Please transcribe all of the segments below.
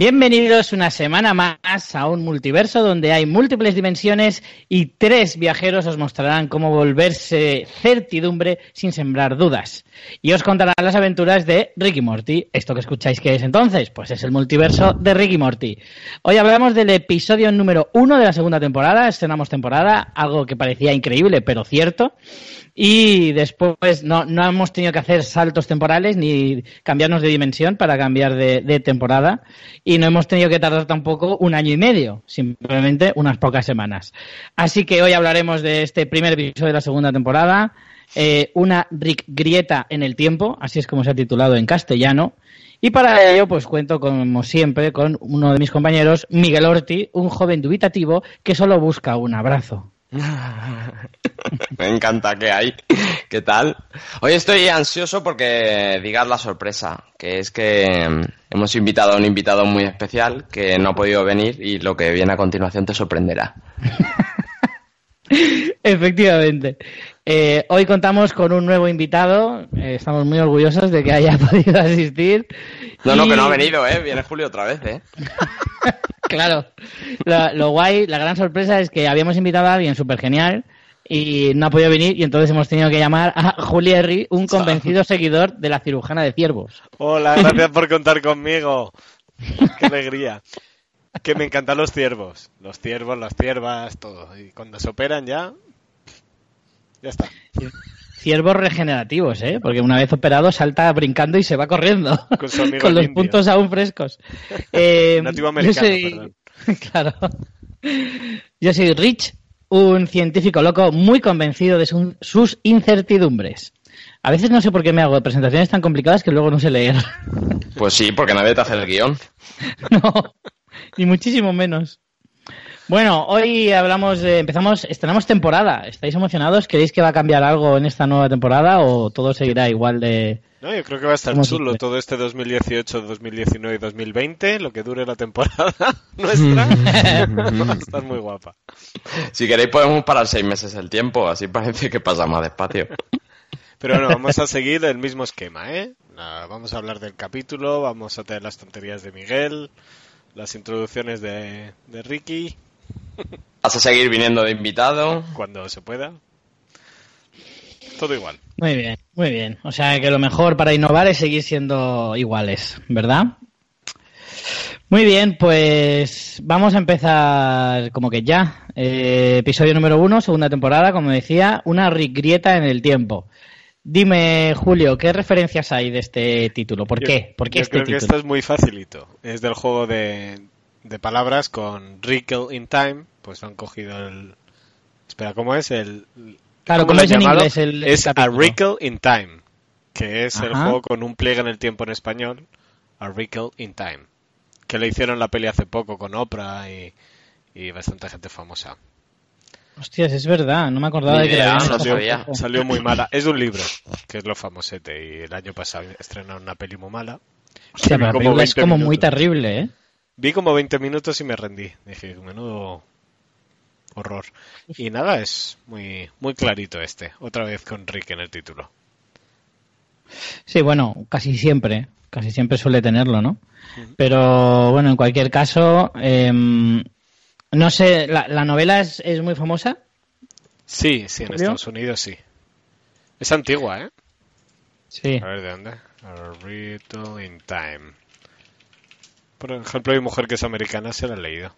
Bienvenidos una semana más a un multiverso donde hay múltiples dimensiones y tres viajeros os mostrarán cómo volverse certidumbre sin sembrar dudas. Y os contarán las aventuras de Ricky Morty. ¿Esto que escucháis qué es entonces? Pues es el multiverso de Ricky Morty. Hoy hablamos del episodio número uno de la segunda temporada, estrenamos temporada, algo que parecía increíble pero cierto. Y después no, no hemos tenido que hacer saltos temporales ni cambiarnos de dimensión para cambiar de temporada. Y no hemos tenido que tardar tampoco un año y medio, simplemente unas pocas semanas. Así que hoy hablaremos de este primer episodio de la segunda temporada. Eh, una Grieta en el tiempo, así es como se ha titulado en castellano. Y para ello, pues cuento, como siempre, con uno de mis compañeros, Miguel Orti, un joven dubitativo que solo busca un abrazo. Me encanta que hay. ¿Qué tal? Hoy estoy ansioso porque digas la sorpresa, que es que mm, hemos invitado a un invitado muy especial que no ha podido venir y lo que viene a continuación te sorprenderá. Efectivamente. Eh, hoy contamos con un nuevo invitado. Eh, estamos muy orgullosos de que haya podido asistir. No, no, que no ha venido, ¿eh? Viene Julio otra vez, ¿eh? Claro. Lo, lo guay, la gran sorpresa es que habíamos invitado a alguien súper genial y no ha podido venir y entonces hemos tenido que llamar a Julierri, un convencido seguidor de la cirujana de ciervos. Hola, gracias por contar conmigo. Qué alegría. Que me encantan los ciervos. Los ciervos, las ciervas, todo. Y cuando se operan ya. Ya está. Ciervos regenerativos, ¿eh? Porque una vez operado salta brincando y se va corriendo. Con su amigo Con el los indio. puntos aún frescos. Eh, Nativo americano, yo soy- perdón. Claro. Yo soy Rich, un científico loco muy convencido de su- sus incertidumbres. A veces no sé por qué me hago presentaciones tan complicadas que luego no sé leer. Pues sí, porque nadie te hace el guion. no, ni muchísimo menos. Bueno, hoy hablamos de, empezamos, estrenamos temporada. ¿Estáis emocionados? ¿Queréis que va a cambiar algo en esta nueva temporada o todo seguirá igual de... No, yo creo que va a estar chulo siempre. todo este 2018, 2019 y 2020, lo que dure la temporada nuestra. va a estar muy guapa. Si queréis podemos parar seis meses el tiempo, así parece que pasa más despacio. Pero no, vamos a seguir el mismo esquema, ¿eh? Nada, vamos a hablar del capítulo, vamos a tener las tonterías de Miguel, las introducciones de, de Ricky, Vas a seguir viniendo de invitado. cuando se pueda. Todo igual. Muy bien, muy bien. O sea que lo mejor para innovar es seguir siendo iguales, ¿verdad? Muy bien, pues vamos a empezar como que ya. Eh, episodio número uno, segunda temporada, como decía, una grieta en el tiempo. Dime, Julio, ¿qué referencias hay de este título? ¿Por Yo- qué? ¿Por qué yo este creo que título? esto es muy facilito. Es del juego de, de palabras con Rickle in Time. Pues han cogido el... Espera, ¿cómo es? El... Claro, ¿cómo ¿cómo lo es han en llamado? inglés el- el Es A? Rickle in Time. Que es el juego con un pliegue en el tiempo en español. A Rickle in Time. Que le hicieron la peli hace poco con Oprah y, y bastante gente famosa. Hostias, es verdad, no me acordaba de que la no poco. Salió muy mala. Es de un libro, que es lo famosete. Y el año pasado estrenaron una peli muy mala. Hostia, pero la Como es 20 como muy terrible, ¿eh? Vi como 20 minutos y me rendí. Dije, menudo horror. Y nada, es muy, muy clarito este. Otra vez con Rick en el título. Sí, bueno, casi siempre, casi siempre suele tenerlo, ¿no? Pero bueno, en cualquier caso, em, no sé, ¿la, la novela es, es muy famosa? Sí, sí, en. Estados Unidos sí. Es antigua, ¿eh? Sí. A ver, ¿de dónde? A Riddle in Time. Por ejemplo, mi mujer que es americana se la ha leído.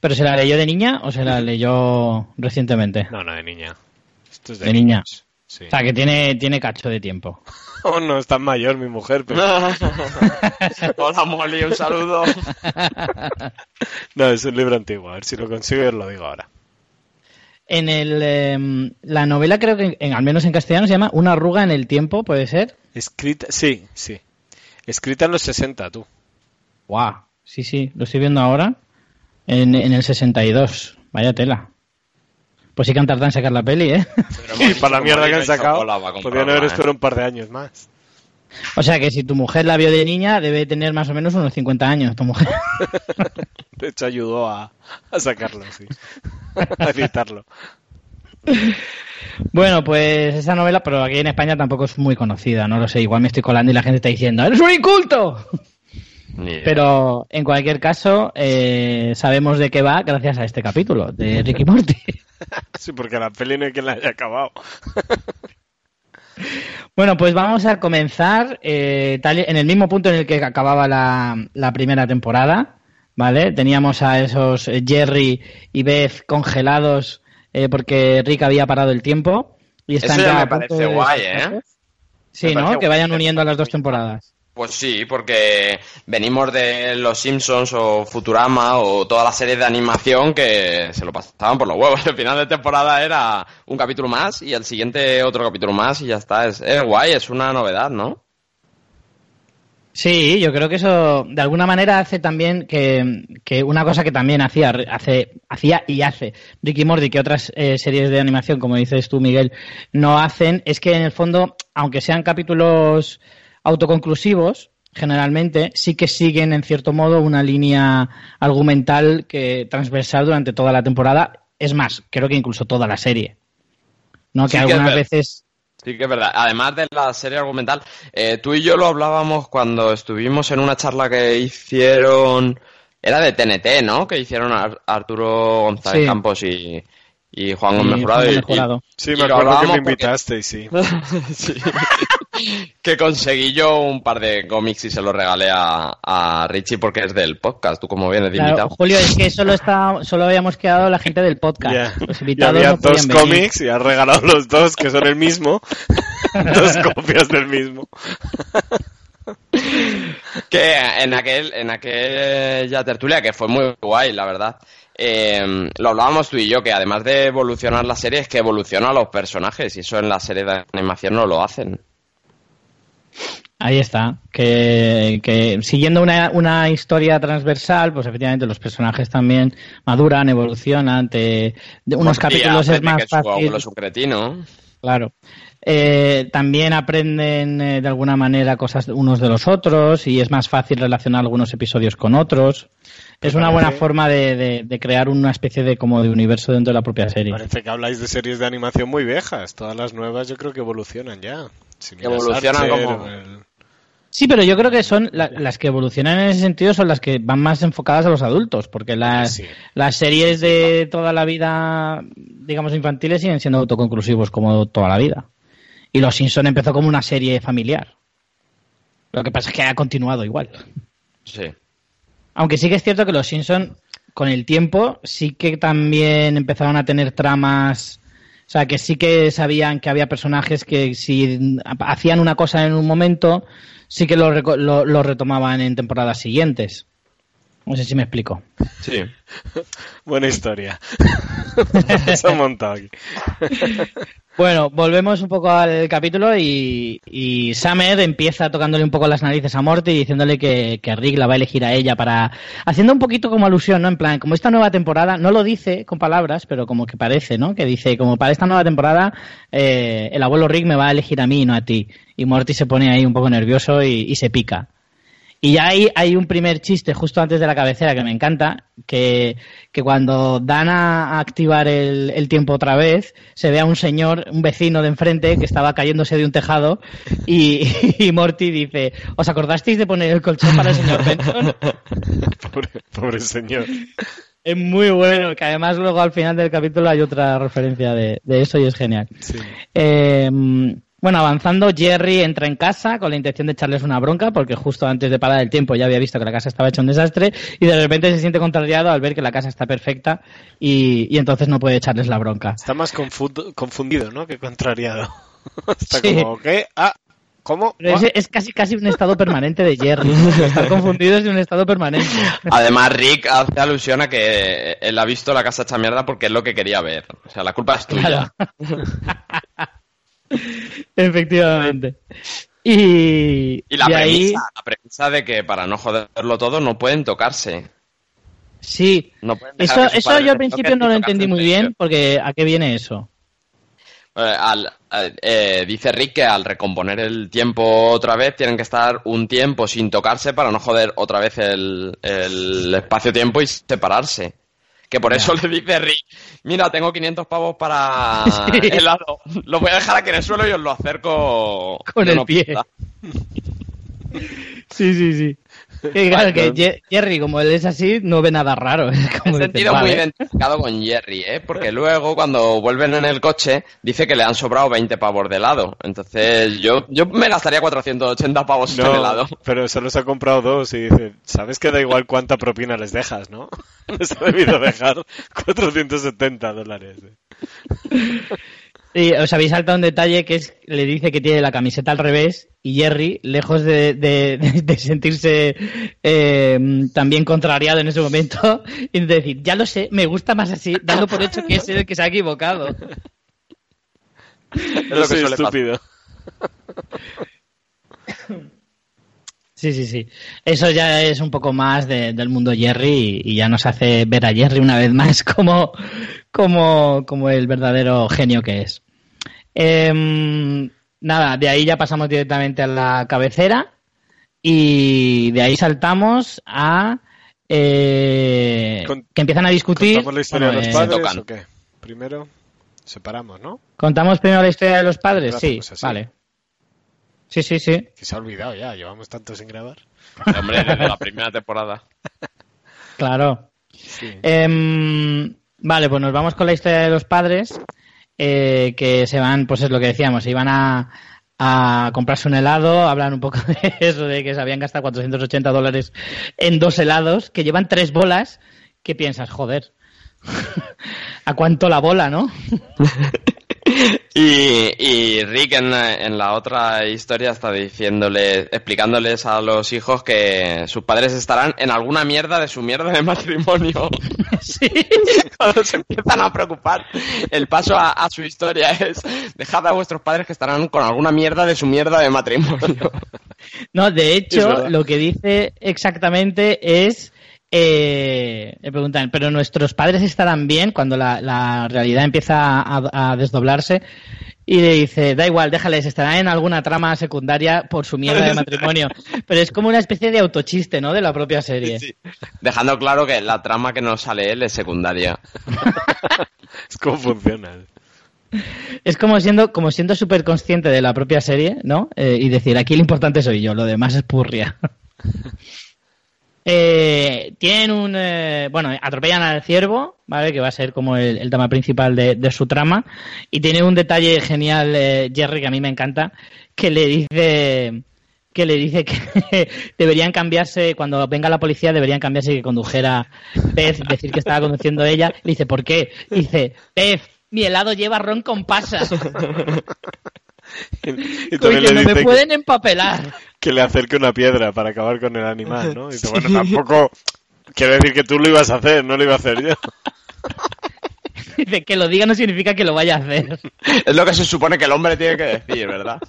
¿Pero se la leyó de niña o se la leyó recientemente? No, no, de niña. Esto es de, De niña. Sí. O sea, que tiene, tiene cacho de tiempo. Oh, no es tan mayor mi mujer, pero... Hola, Molly, un saludo. No, es un libro antiguo. A ver si lo consigo y os lo digo ahora. En el, em, la novela creo que, en- al menos en castellano, se llama Una arruga en el tiempo, ¿puede ser? Escrita... Sí, sí. Escrita en los 60, tú. Guau, sí, sí, lo estoy viendo ahora. En, en el 62. Vaya tela. Pues sí que han tardado en sacar la peli, ¿eh? Y para la mierda que han sacado, podrían haber ¿eh? esperado un par de años más. O sea que si tu mujer la vio de niña, debe tener más o menos unos 50 años, tu mujer. De hecho, ayudó a, a sacarlo, sí. a editarlo. Bueno, pues esa novela, pero aquí en España tampoco es muy conocida, no lo sé. Igual me estoy colando y la gente está diciendo, ¡eres un inculto! Pero en cualquier caso, eh, sabemos de qué va gracias a este capítulo de Ricky Morty. Sí, porque la peli no hay quien la haya acabado. Bueno, pues vamos a comenzar eh, tal y- en el mismo punto en el que acababa la, la primera temporada, ¿vale? Teníamos a esos eh, Jerry y Beth congelados eh, porque Rick había parado el tiempo. Y Eso están ya me parece guay. ¿eh? Sí, Me ¿no? Que vayan uniendo a las dos temporadas. Pues sí, porque venimos de Los Simpsons o Futurama o todas las series de animación que se lo pasaban por los huevos. El final de temporada era un capítulo más y el siguiente otro capítulo más y ya está. Es, guay, es una novedad, ¿no? Sí, yo creo que eso de alguna manera hace también que, que una cosa que también hacía, hace, hacía y hace Ricky Morty, que otras eh, series de animación, como dices tú, Miguel, no hacen, es que en el fondo, aunque sean capítulos autoconclusivos, generalmente sí que siguen en cierto modo una línea argumental que transversal durante toda la temporada. Es más, creo que incluso toda la serie. ¿No? Que Sí algunas veces Sí que es verdad. Además de la serie argumental, eh, tú y yo lo hablábamos cuando estuvimos en una charla que hicieron... Era de TNT, ¿no? Que hicieron Ar- Arturo González Sí. Campos y, y Juan y Gómez Jurado. Juan y-. Sí, y me acuerdo que me porque- invitaste, sí. Sí. que conseguí yo un par de cómics y se los regalé a, a Richie porque es del podcast. Tú como vienes de Claro, invitado. Julio, es que solo está, solo habíamos quedado la gente del podcast. Ya. Los Y invitados había no dos cómics y has regalado los dos, que son el mismo. dos copias del mismo. Que en aquel, en aquella tertulia, que fue muy guay, la verdad, eh, lo hablábamos tú y yo, que además de evolucionar la serie, es que evoluciona los personajes, y eso en la serie de animación no lo hacen. Ahí está. Que, que siguiendo una, una historia transversal, pues efectivamente los personajes también maduran, evolucionan. Te, de unos Y capítulos es más que fácil. es un cretino. Claro. Eh, también aprenden eh, de alguna manera cosas de unos de los otros y es más fácil relacionar algunos episodios con otros. Es una buena forma de, de- de crear una especie de como de universo dentro de la propia serie. Parece que habláis de series de animación muy viejas. Todas las nuevas yo creo que evolucionan ya. Si Evolucionan Archer, como- el- Sí, pero yo creo que son la- las que evolucionan en ese sentido son las que van más enfocadas a los adultos, porque las, Sí. las series de toda la vida, digamos infantiles, siguen siendo autoconclusivos como toda la vida. Y Los Simpson empezó como una serie familiar. Lo que pasa es que ha continuado igual. Sí. Aunque sí que es cierto que Los Simpson con el tiempo sí que también empezaron a tener tramas, o sea, que sí que sabían que había personajes que si hacían una cosa en un momento, sí que lo, lo retomaban en temporadas siguientes. No sé si me explico. Sí. Buena historia. Se ha montado aquí. Bueno, volvemos un poco al capítulo y, y Summer empieza tocándole un poco las narices a Morty diciéndole que, que Rick la va a elegir a ella para... Haciendo un poquito como alusión, ¿no? En plan, como esta nueva temporada, no lo dice con palabras, pero como que parece, ¿no? Que dice, como para esta nueva temporada, eh, el abuelo Rick me va a elegir a mí y no a ti. Y Morty se pone ahí un poco nervioso y, y se pica. Y ya hay, hay un primer chiste justo antes de la cabecera que me encanta, que, que cuando dan a activar el, el tiempo otra vez, se ve a un señor, un vecino de enfrente, que estaba cayéndose de un tejado, y, y Morty dice, ¿os acordasteis de poner el colchón para el señor Benson? Pobre, pobre señor. Es muy bueno, que además luego al final del capítulo hay otra referencia de, de eso y es genial. Sí. Eh, Bueno, avanzando, Jerry entra en casa con la intención de echarles una bronca, porque justo antes de parar el tiempo ya había visto que la casa estaba hecha un desastre, y de repente se siente contrariado al ver que la casa está perfecta y, entonces no puede echarles la bronca. Está más confundido, ¿no? Que contrariado. está como, ¿qué? Ah, ¿Cómo? Es, casi casi un estado permanente de Jerry. Estar confundido es de un estado permanente. Además, Rick hace alusión a que él ha visto la casa hecha mierda porque es lo que quería ver. O sea, la culpa es tuya. Efectivamente. Y, la, premisa, la premisa de que para no joderlo todo no pueden tocarse. Sí, eso, eso yo al principio no lo entendí muy bien, porque ¿a qué viene eso? Eh, al, eh, dice Rick que al recomponer el tiempo otra vez tienen que estar un tiempo sin tocarse para no joder otra vez el, espacio-tiempo y separarse. Que por eso le dice Rick, mira, tengo 500 pavos para el helado. Lo voy a dejar aquí en el suelo y os lo acerco con el pie. sí, sí, sí. Que claro, que Jerry, como él es así, no ve nada raro. He sentido muy identificado con Jerry, ¿eh? Porque luego, cuando vuelven en el coche, dice que le han sobrado 20 pavos de helado. Entonces, yo, yo me gastaría 480 pavos no, en helado. Pero solo se ha comprado dos y dice, ¿sabes que da igual cuánta propina les dejas, no? Les ha debido dejar 470 dólares. ¿eh? Sí, os habéis saltado un detalle que es, le dice que tiene la camiseta al revés y Jerry, lejos de, sentirse eh, también contrariado en ese momento, y de decir, ya lo sé, me gusta más así, dando por hecho que es el que se ha equivocado. Es lo que suele estúpido. Sí, sí, sí. Eso ya es un poco más del mundo Jerry y, ya nos hace ver a Jerry una vez más como, como, como el verdadero genio que es. Em, nada, de ahí ya pasamos directamente a la cabecera y de ahí saltamos a eh, que empiezan a discutir. ¿Contamos la historia de los padres o qué? Primero separamos, ¿no? ¿Contamos primero la historia de los padres? Sí, vale. Sí, sí, sí. Que se ha olvidado ya, llevamos tanto sin grabar. Hombre, desde la primera temporada. Claro. Em, vale, pues nos vamos con la historia de los padres, eh, que se van, pues es lo que decíamos, se iban a, a comprarse un helado, hablan un poco de eso, de que se habían gastado 480 dólares en dos helados, que llevan tres bolas, ¿qué piensas? Joder, ¿a cuánto la bola, no? Y, Rick en, la otra historia está diciéndole, explicándoles a los hijos que sus padres estarán en alguna mierda de su mierda de matrimonio. Sí. Cuando se empiezan a preocupar, el paso a, su historia es dejad a vuestros padres que estarán con alguna mierda de su mierda de matrimonio. No, de hecho, lo que dice exactamente es eh, me preguntan, ¿pero nuestros padres estarán bien cuando la, realidad empieza a, desdoblarse? Y le dice, da igual, déjales, estarán en alguna trama secundaria por su mierda de matrimonio. Pero es como una especie de autochiste, ¿no? De la propia serie. Dejando claro que la trama que nos sale él es secundaria. es como funciona. Es como siendo como siendo súper consciente de la propia serie, ¿no? Eh, y decir, aquí lo importante soy yo, lo demás es purria. Eh, tienen un. Eh, bueno, atropellan al ciervo, ¿vale? Que va a ser como el, tema principal de, su trama. Y tiene un detalle genial, eh, Jerry, que a mí me encanta, que le dice que le dice que deberían cambiarse, cuando venga la policía, deberían cambiarse que condujera Pez, decir que estaba conduciendo ella. Le dice, ¿por qué? dice, Pez, mi helado lleva ron con pasas. y, no me pueden empapelar. Que le acerque una piedra para acabar con el animal, ¿no? Y dice, bueno, tampoco quiere decir que tú lo ibas a hacer, no lo iba a hacer yo. Dice que lo diga no significa que lo vaya a hacer. Es lo que se supone que el hombre tiene que decir, ¿verdad?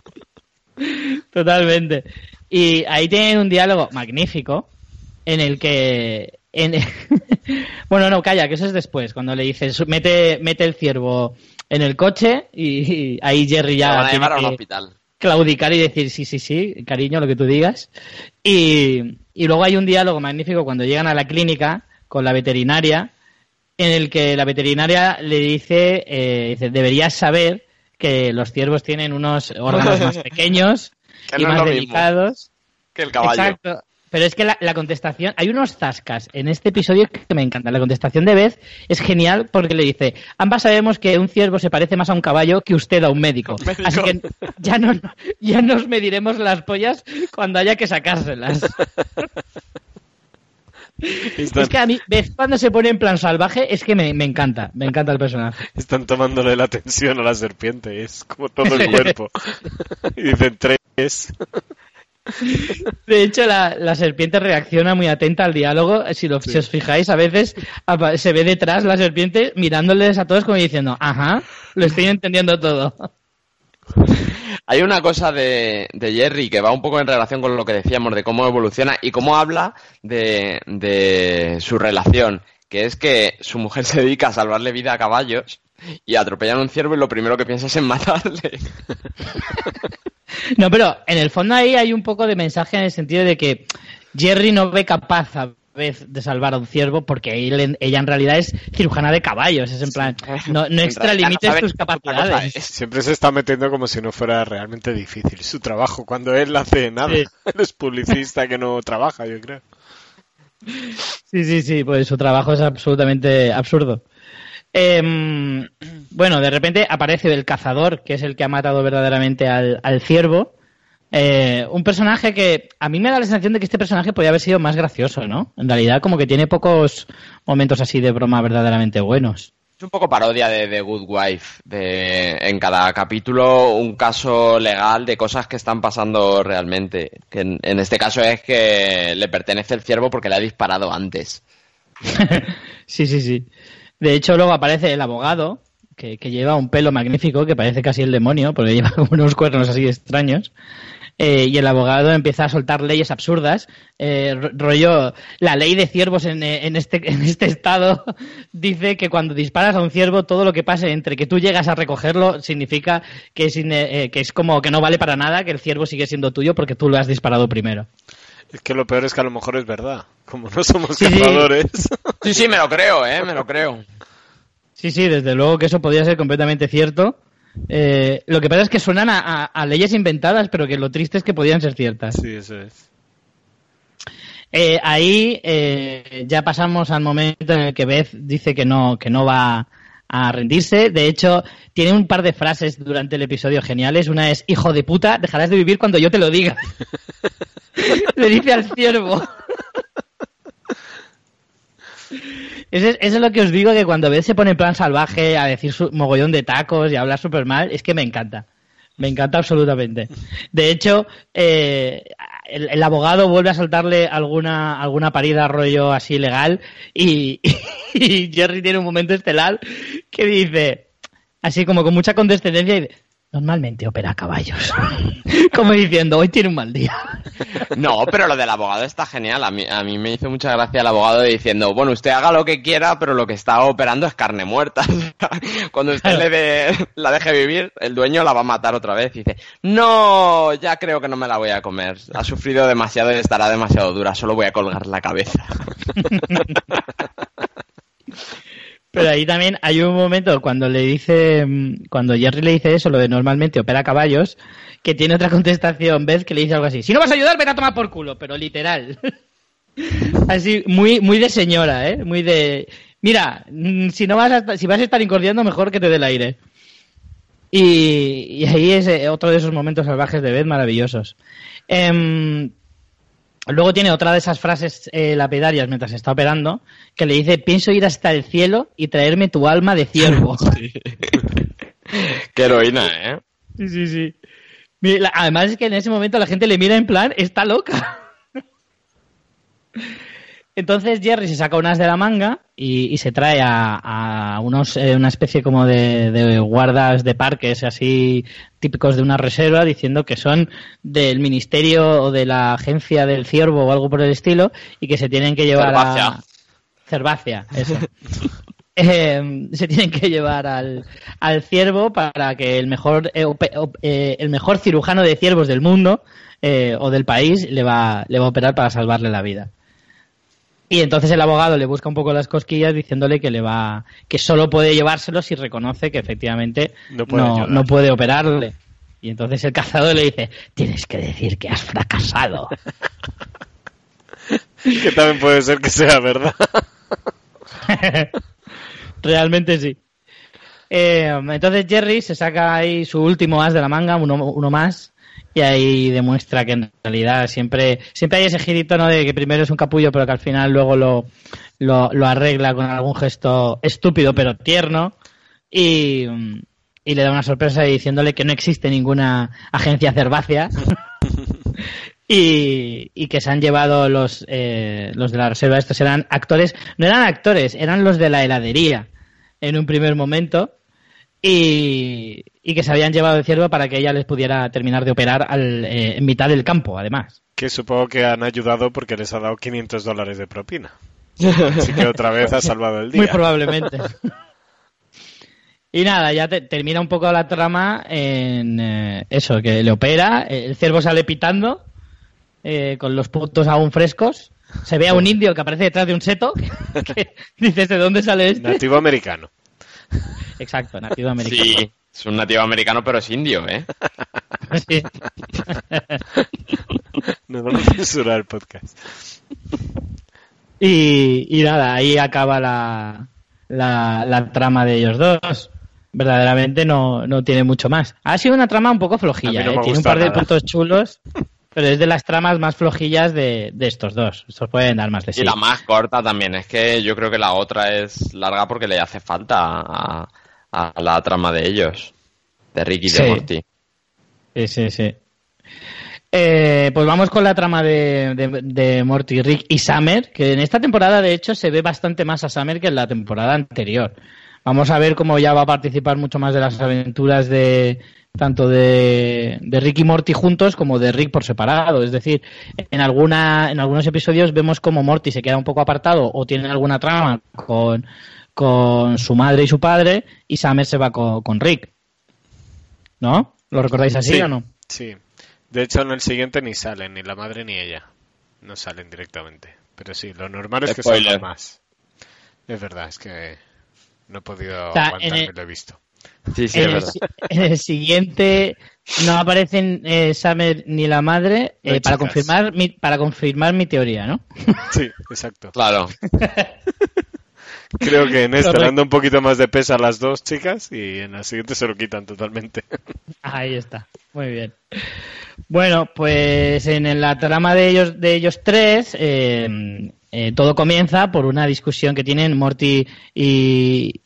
Totalmente. Y ahí tienen un diálogo magnífico en el que bueno, no, calla, que eso es después, cuando le dices, mete, mete el ciervo en el coche y, ahí Jerry ya... a llevar a un hospital. Claudicar y decir, sí, sí, sí, cariño, lo que tú digas. Y, luego hay un diálogo magnífico cuando llegan a la clínica con la veterinaria, en el que la veterinaria le dice, eh, dice deberías saber que los ciervos tienen unos órganos más pequeños y más delicados. Que el caballo. Exacto Pero es que la, la, contestación, hay unos zascas en este episodio que me encantan. La contestación de Beth es genial porque le dice, ambas sabemos que un ciervo se parece más a un caballo que usted a un médico. médico. Así que ya, no, ya nos mediremos las pollas cuando haya que sacárselas. Es que a mí, Beth cuando se pone en plan salvaje, es que me, me encanta, me encanta el personaje. están tomándole la atención a la serpiente, es como todo el cuerpo. y dicen tres. De hecho, la, la serpiente reacciona muy atenta al diálogo. Si, lo, si os fijáis, a veces se ve detrás la serpiente mirándoles a todos como diciendo, ajá, lo estoy entendiendo todo. Hay una cosa de, de Jerry que va un poco en relación con lo que decíamos de cómo evoluciona y cómo habla de, de su relación, que es que su mujer se dedica a salvarle vida a caballos y atropellan un ciervo y lo primero que piensa es en matarle. No, pero en el fondo ahí hay un poco de mensaje en el sentido de que Jerry no ve capaz a vez de salvar a un ciervo porque él- ella en realidad es cirujana de caballos. Es en plan, no, no extralimites no tus capacidades. es. Siempre se está metiendo como si no fuera realmente difícil su trabajo, cuando él hace nada. Sí. Él es publicista que no trabaja, yo creo. Sí, sí, sí, pues su trabajo es absolutamente absurdo. Em, bueno, de repente aparece el cazador, que es el que ha matado verdaderamente al, al ciervo. Eh, un personaje que a mí me da la sensación de que este personaje podría haber sido más gracioso, ¿no? En realidad, como que tiene pocos momentos así de broma verdaderamente buenos. Es un poco parodia de The Good Wife, de en cada capítulo un caso legal de cosas que están pasando realmente. Que en, en este caso es que le pertenece el ciervo porque le ha disparado antes. sí, sí, sí. De hecho, luego aparece el abogado, que, que lleva un pelo magnífico, que parece casi el demonio, porque lleva unos cuernos así extraños. Eh, y el abogado empieza a soltar leyes absurdas. Eh, ro- rollo, la ley de ciervos en, eh, este, en este estado dice que cuando disparas a un ciervo, todo lo que pase entre que tú llegas a recogerlo significa que es, eh, que es como que no vale para nada, que el ciervo sigue siendo tuyo porque tú lo has disparado primero. Es que lo peor es que a lo mejor es verdad. Como no somos Sí, sí. cazadores. Sí, sí, me lo creo, ¿eh? Me lo creo. Sí, sí, desde luego que eso podría ser completamente cierto. Eh, lo que pasa es que suenan a, a- a leyes inventadas, pero que lo triste es que podían ser ciertas. Sí, eso es. Eh, ahí eh, ya pasamos al momento en el que Beth dice que no, que no va a rendirse. De hecho, tiene un par de frases durante el episodio geniales. Una es, hijo de puta, dejarás de vivir cuando yo te lo diga. Le dice al ciervo. Eso es, lo que os digo, que cuando Beth se pone en plan salvaje a decir su mogollón de tacos y a hablar súper mal, es que me encanta. Me encanta absolutamente. De hecho, eh, el, abogado vuelve a soltarle alguna, alguna parida rollo así legal y, y Jerry tiene un momento estelar que dice, así como con mucha condescendencia, y dice, normalmente opera caballos. como diciendo, hoy tiene un mal día. No, pero lo del abogado está genial. A mí, a mí me hizo mucha gracia el abogado diciendo, bueno, usted haga lo que quiera, pero lo que está operando es carne muerta. Cuando usted Claro. le dé- la deje vivir, el dueño la va a matar otra vez. Y dice, no, ya creo que no me la voy a comer. Ha sufrido demasiado y estará demasiado dura. Solo voy a colgar la cabeza. Pero ahí también hay un momento cuando le dice, mm, cuando Jerry le dice eso, lo de normalmente opera caballos, que tiene otra contestación, Beth, que le dice algo así, si no vas a ayudar, vete a tomar por culo, pero literal. así, muy, muy de señora, ¿eh? Muy de, mira, mm, si no vas a, si vas a estar incordiando, mejor que te dé el aire. Y, y ahí es eh, otro de esos momentos salvajes de Beth maravillosos. Em, Luego tiene otra de esas frases eh, lapidarias mientras está operando, que le dice, pienso ir hasta el cielo y traerme tu alma de ciervo. Qué heroína, ¿eh? sí, sí, sí. Además es que en ese momento la gente le mira en plan, está loca. Entonces Jerry se saca unas de la manga y, y se trae a, a unos, eh, una especie como de, de guardas de parques así típicos de una reserva diciendo que son del ministerio o de la agencia del ciervo o algo por el estilo y que se tienen que llevar a... Cervacia. Eso. Eh, se tienen que llevar al, al ciervo para que el mejor eh, op- eh, el mejor cirujano de ciervos del mundo eh, o del país le va, le va a operar para salvarle la vida. Y entonces el abogado le busca un poco las cosquillas diciéndole que le va que solo puede llevárselo si reconoce que efectivamente No puede no, puede operarle. Y entonces el cazador le dice, tienes que decir que has fracasado. que también puede ser que sea verdad. Realmente sí. Eh, entonces Jerry se saca ahí su último as de la manga, uno, uno más, y ahí demuestra que en realidad siempre, siempre hay ese girito ¿no? de que primero es un capullo, pero que al final luego lo, lo, lo arregla con algún gesto estúpido pero tierno. Y, y le da una sorpresa diciéndole que no existe ninguna agencia cervácea y, y que se han llevado los, eh, los de la reserva. Estos eran actores, no eran actores, eran los de la heladería en un primer momento y, y que se habían llevado el ciervo para que ella les pudiera terminar de operar al, eh, en mitad del campo, además. Que supongo que han ayudado porque les ha dado 500 dólares de propina. Así que otra vez ha salvado el día. Muy probablemente. Y nada, ya te- termina un poco la trama en eh, eso, que le opera, eh, el ciervo sale pitando, eh, con los puntos aún frescos, se ve a un indio que aparece detrás de un seto, que dices, ¿de dónde sale este? Nativo americano. Exacto, nativo americano. Sí, es un nativo americano, pero es indio, ¿eh? Sí. Nos vamos a censurar el podcast. Y, y nada, ahí acaba la, la, la trama de ellos dos. Verdaderamente no, no tiene mucho más. Ha sido una trama un poco flojilla, no ¿eh? tiene un par de nada. puntos chulos, pero es de las tramas más flojillas de, de estos dos. Estos pueden dar más de sí. Y la más corta también. Es que yo creo que la otra es larga porque le hace falta a, a la trama de ellos. De Ricky y de. Morty. Sí, sí, sí. Eh, pues vamos con la trama de, de, de Morty, Rick y Summer, que en esta temporada de hecho se ve bastante más a Summer que en la temporada anterior. Vamos a ver cómo ya va a participar mucho más de las aventuras de tanto de, de Rick y Morty juntos como de Rick por separado. Es decir, en alguna, en algunos episodios vemos como Morty se queda un poco apartado o tiene alguna trama con, con su madre y su padre y Summer se va con, con Rick. ¿No? ¿Lo recordáis así Sí. o no? Sí. De hecho, en el siguiente ni salen, ni la madre ni ella. No salen directamente. Pero sí, lo normal es que salgan más. Es verdad, es que no he podido O sea, aguantarme, el- lo he visto. Sí, sí, en, es el, en el siguiente no aparecen eh, Summer ni la madre No eh, para confirmar mi, para confirmar mi teoría, ¿no? Sí, exacto. Claro. Creo que en este le Correcto. han dado un poquito más de peso a las dos chicas y en la siguiente se lo quitan totalmente. Ahí está, muy bien. Bueno, pues en la trama de ellos de ellos tres eh, eh, todo comienza por una discusión que tienen Morty y,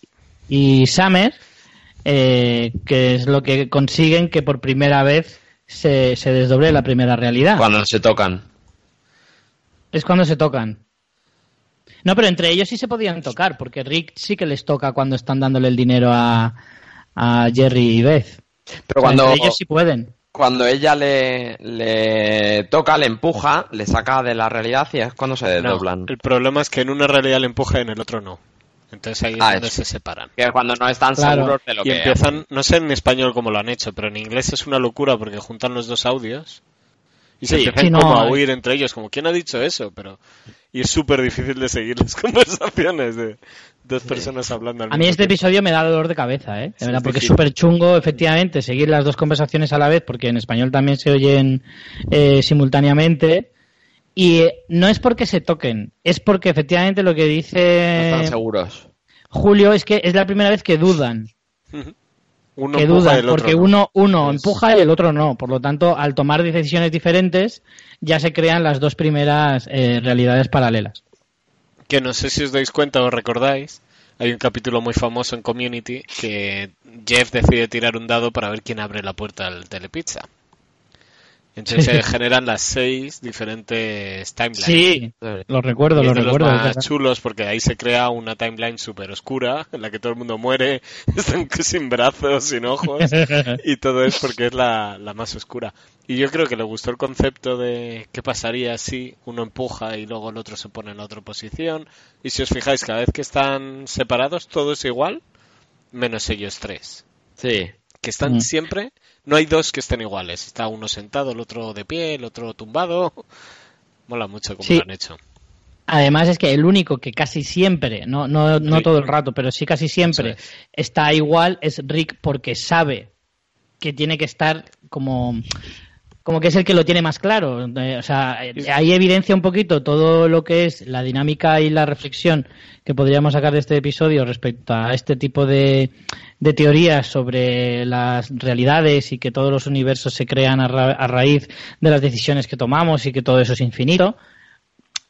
y Summer, eh, que es lo que consiguen que por primera vez se, se desdoble la primera realidad. Cuando se tocan. Es cuando se tocan. No, pero entre ellos sí se podían tocar, porque Rick sí que les toca cuando están dándole el dinero a, a Jerry y Beth. Pero cuando, entre ellos sí pueden. Cuando ella le, le toca, le empuja, le saca de la realidad y es cuando se No, desdoblan. el problema es que en una realidad le empuja y en el otro no. Entonces ahí es Ah, donde eso. se separan. Que cuando no están Claro. seguros de lo Y que empiezan, no sé en español cómo lo han hecho, pero en inglés es una locura porque juntan los dos audios y se Sí. empiezan Sí, no, como a huir entre ellos, como ¿quién ha dicho eso? Pero y es súper difícil de seguir las conversaciones de dos personas hablando al A mí mismo este tiempo. episodio me da dolor de cabeza, ¿eh? De Sí, verdad, es porque es súper chungo, efectivamente, seguir las dos conversaciones a la vez, porque en español también se oyen eh, simultáneamente. Y eh, no es porque se toquen, es porque efectivamente lo que no dice están seguros. Julio es que es la primera vez que dudan. Uno que otro porque no. uno, uno Es- empuja y el otro no. Por lo tanto, al tomar decisiones diferentes, ya se crean las dos primeras eh, realidades paralelas. Que no sé si os dais cuenta o recordáis, hay un capítulo muy famoso en Community que Jeff decide tirar un dado para ver quién abre la puerta al telepizza. Entonces se generan las seis diferentes timelines. Sí, lo recuerdo, Y lo es de los recuerdo. es más chulos porque ahí se crea una timeline súper oscura en la que todo el mundo muere, están sin brazos, sin ojos y todo es porque es la, la más oscura. Y yo creo que le gustó el concepto de qué pasaría si uno empuja y luego el otro se pone en la otra posición. Y si os fijáis, cada vez que están separados todo es igual, menos ellos tres. Sí. Que están siempre, no hay dos que estén iguales. Está uno sentado, el otro de pie, el otro tumbado. Mola mucho como Sí. lo han hecho. Además es que el único que casi siempre, no, no, no todo el rato, pero sí casi siempre es. está igual es Rick porque sabe que tiene que estar como como que es el que lo tiene más claro. Eh, o sea, ahí evidencia un poquito todo lo que es la dinámica y la reflexión que podríamos sacar de este episodio respecto a este tipo de, de teorías sobre las realidades y que todos los universos se crean a, a raíz de las decisiones que tomamos y que todo eso es infinito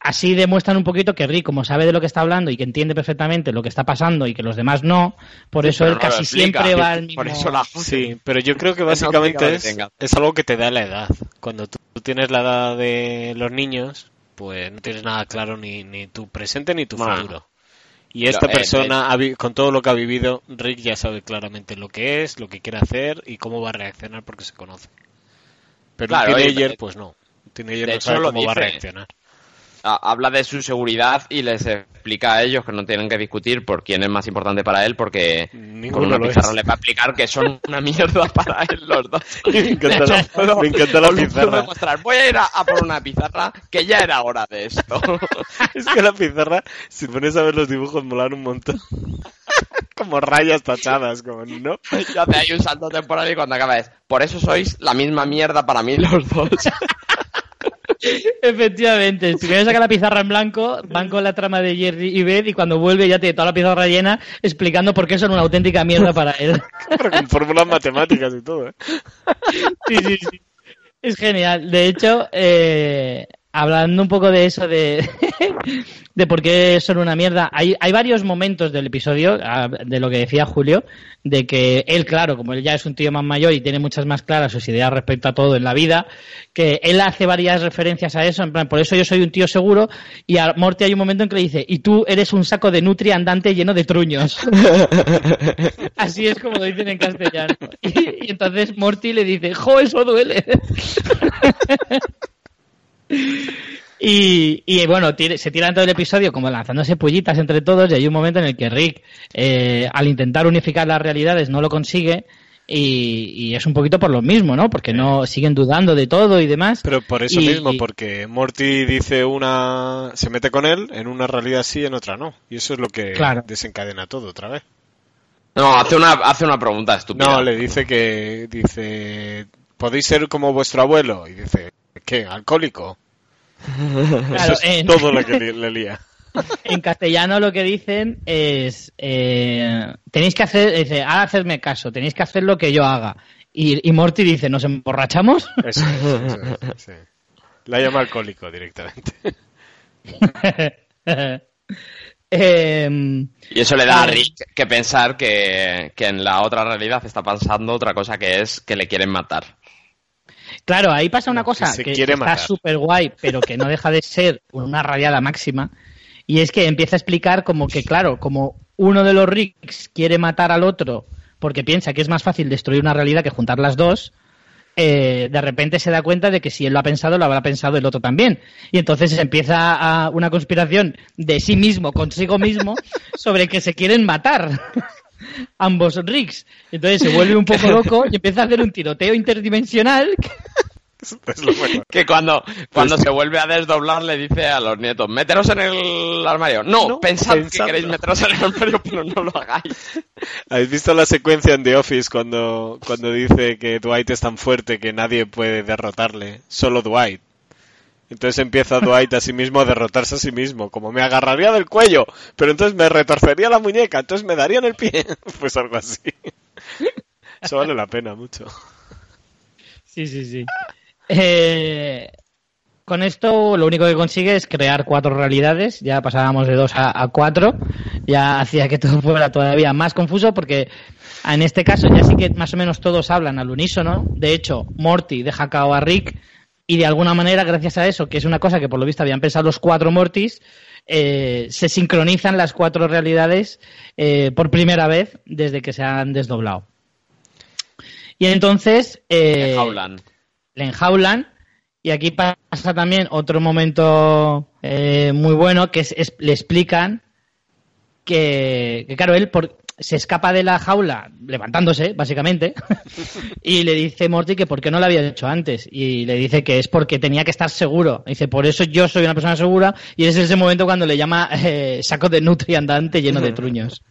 así demuestran un poquito que Rick, como sabe de lo que está hablando y que entiende perfectamente lo que está pasando y que los demás no, por eso él casi siempre va al mismo... Sí, pero yo creo que básicamente es, algo que te da la edad. Cuando tú, tienes la edad de los niños, pues no tienes nada claro ni, ni tu presente ni tu futuro. Y esta eh, persona, eh, con todo lo que ha vivido, Rick ya sabe claramente lo que es, lo que quiere hacer y cómo va a reaccionar porque se conoce. Pero claro, teenager, pues no. teenager no sabe cómo va a reaccionar habla de su seguridad y les explica a ellos que no tienen que discutir por quién es más importante para él porque con una pizarra le va a explicar que son una mierda para él los dos. me encanta, la, pizarra. Voy a ir a, por una pizarra que ya era hora de esto. es que la pizarra, si pones a ver los dibujos, molan un montón. como rayas tachadas, como no. Yo hace ahí un salto temporal y cuando acaba es, por eso sois la misma mierda para mí los dos. Efectivamente, si me saca la pizarra en blanco, van con la trama de Jerry y Beth y cuando vuelve ya tiene toda la pizarra llena explicando por qué son una auténtica mierda para él. con fórmulas matemáticas y todo. ¿eh? Sí, sí, sí. Es genial. De hecho, eh, hablando un poco de eso, de, de por qué son una mierda, hay, hay varios momentos del episodio, ah, de lo que decía Julio, de que él, claro, como él ya es un tío más mayor y tiene muchas más claras sus ideas respecto a todo en la vida, que él hace varias referencias a eso, en plan, por eso yo soy un tío seguro, y a Morty hay un momento en que le dice, y tú eres un saco de nutria andante lleno de truños. Así es como lo dicen en castellano. Y, y entonces Morty le dice, jo, eso duele. Y, bueno, se tira todo el episodio como lanzándose pullitas entre todos y hay un momento en el que Rick, eh, al intentar unificar las realidades, no lo consigue. Y, es un poquito por lo mismo, ¿no? Porque no siguen dudando de todo y demás. Pero por eso mismo, porque Morty dice una, se mete con él en una realidad sí, en otra no, y eso es lo que desencadena todo otra vez. No, hace una, hace una pregunta estúpida. No, le dice que, dice, podéis ser como vuestro abuelo, y dice, ¿qué? ¿Alcohólico? Eso es todo lo que le, lía. En castellano lo que dicen es eh, tenéis que hacer, dice, a hacerme caso, tenéis que hacer lo que yo haga. Y, y Morty dice, ¿nos emborrachamos? Eso, sí. La llama alcohólico directamente. Em, y eso le da a Rick que pensar que, que en la otra realidad está pasando otra cosa que es que le quieren matar. Claro, ahí pasa una cosa que, está súper guay, pero que no deja de ser una rayada máxima. Y es que empieza a explicar como que, claro, como uno de los Ricks quiere matar al otro porque piensa que es más fácil destruir una realidad que juntar las dos, eh, de repente se da cuenta de que si él lo ha pensado, lo habrá pensado el otro también. Y entonces empieza a una conspiración de sí mismo, consigo mismo, sobre que se quieren matar ambos Ricks. Entonces se vuelve un poco loco y empieza a hacer un tiroteo interdimensional. que cuando, cuando se vuelve a desdoblar le dice a los nietos, meteros en el armario. No, pensad, que queréis meteros en el armario, pero no lo hagáis. ¿Habéis visto la secuencia en The Office cuando, cuando dice que Dwight es tan fuerte que nadie puede derrotarle? Solo Dwight. Entonces empieza Dwight a sí mismo a derrotarse a sí mismo, como me agarraría del cuello, pero entonces me retorcería la muñeca, entonces me daría en el pie, pues algo así. Eso vale la pena mucho. Sí, sí, sí. Eh, con esto lo único que consigue es crear cuatro realidades, ya pasábamos de dos a, cuatro, ya hacía que todo fuera todavía más confuso porque en este caso ya sí que más o menos todos hablan al unísono, de hecho Morty deja cao a Rick y de alguna manera, gracias a eso, que es una cosa que por lo visto habían pensado los cuatro Mortis, eh, se sincronizan las cuatro realidades eh, por primera vez desde que se han desdoblado. Y entonces... Eh, le enjaulan. Le enjaulan. Y aquí pasa también otro momento muy bueno que es, le explican que, que, claro, él, por, se escapa de la jaula levantándose, básicamente, y le dice Morty que por qué no lo había hecho antes. Y le dice que es porque tenía que estar seguro. Dice, por eso yo soy una persona segura, y es ese momento cuando le llama eh, saco de nutri andante lleno de truños.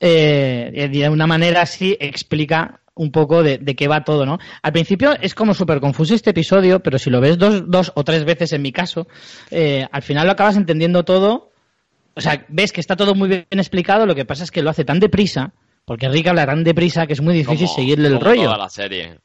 Eh, de una manera así explica un poco de, de qué va todo, ¿no? Al principio es como súper confuso este episodio, pero si lo ves dos, dos o tres veces en mi caso, eh, al final lo acabas entendiendo todo. O sea, ves que está todo muy bien explicado, lo que pasa es que lo hace tan deprisa, porque Rick habla tan deprisa que es muy difícil Como- seguirle el como rollo. toda la serie.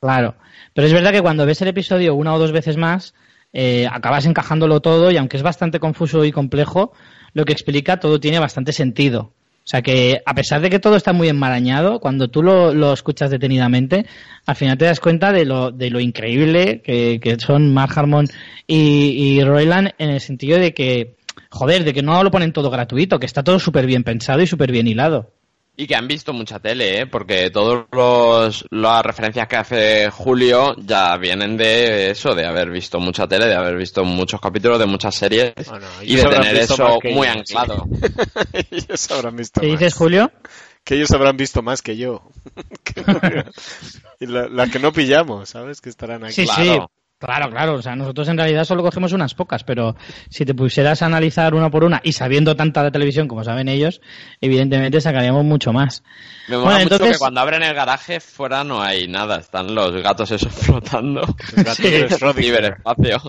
Claro. Pero es verdad que cuando ves el episodio una o dos veces más, eh, acabas encajándolo todo y aunque es bastante confuso y complejo, lo que explica todo tiene bastante sentido. O sea que a pesar de que todo está muy enmarañado, cuando tú lo, lo escuchas detenidamente, al final te das cuenta de lo, de lo increíble que, que son Mark Harmon y, y Roiland en el sentido de que, joder, de que no lo ponen todo gratuito, que está todo súper bien pensado y súper bien hilado. Y que han visto mucha tele, ¿eh? Porque todas las referencias que hace Julio ya vienen de eso, de haber visto mucha tele, de haber visto muchos capítulos de muchas series Bueno, y de tener eso muy yo, anclado. ellos habrán visto ¿Qué más. dices, Julio? Que ellos habrán visto más que yo. y la, la que no pillamos, ¿sabes? Que estarán aquí. Sí, Claro. sí. Claro, claro. O sea, nosotros en realidad solo cogemos unas pocas, pero si te pusieras a analizar una por una y sabiendo tanta de televisión como saben ellos, evidentemente sacaríamos mucho más. Me mola Bueno, mucho entonces- que cuando abren el garaje fuera no hay nada, están los gatos esos flotando. Los gatos Sí. de Schrödinger. Ciberespacio.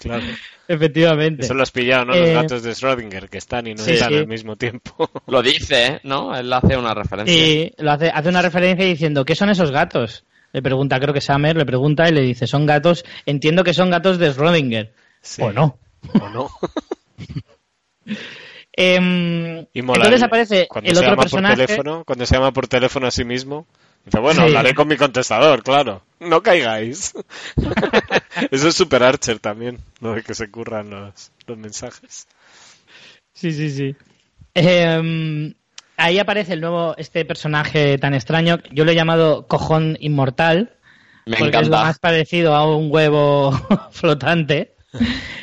Claro. Efectivamente. Eso lo has pillado, ¿no? Eh, Los gatos de Schrödinger que están y no sí, están sí. al mismo tiempo. Lo dice, ¿no? Él hace una referencia. Y lo hace, hace una referencia diciendo, ¿qué son esos gatos? Le pregunta, creo que Summer, le pregunta y le dice, son gatos, entiendo que son gatos de Schrödinger. Sí. O no. ¿O no? Em, Y mola entonces el- aparece cuando el se otro llama personaje. por teléfono, cuando se llama por teléfono a sí mismo, dice, bueno, Sí. hablaré con mi contestador, claro. No caigáis. Eso es Super Archer también, lo de que se curran los, los mensajes. Sí, sí, sí. Em, ahí aparece el nuevo, este personaje tan extraño. Yo lo he llamado cojón inmortal. Me porque es lo más parecido a un huevo flotante.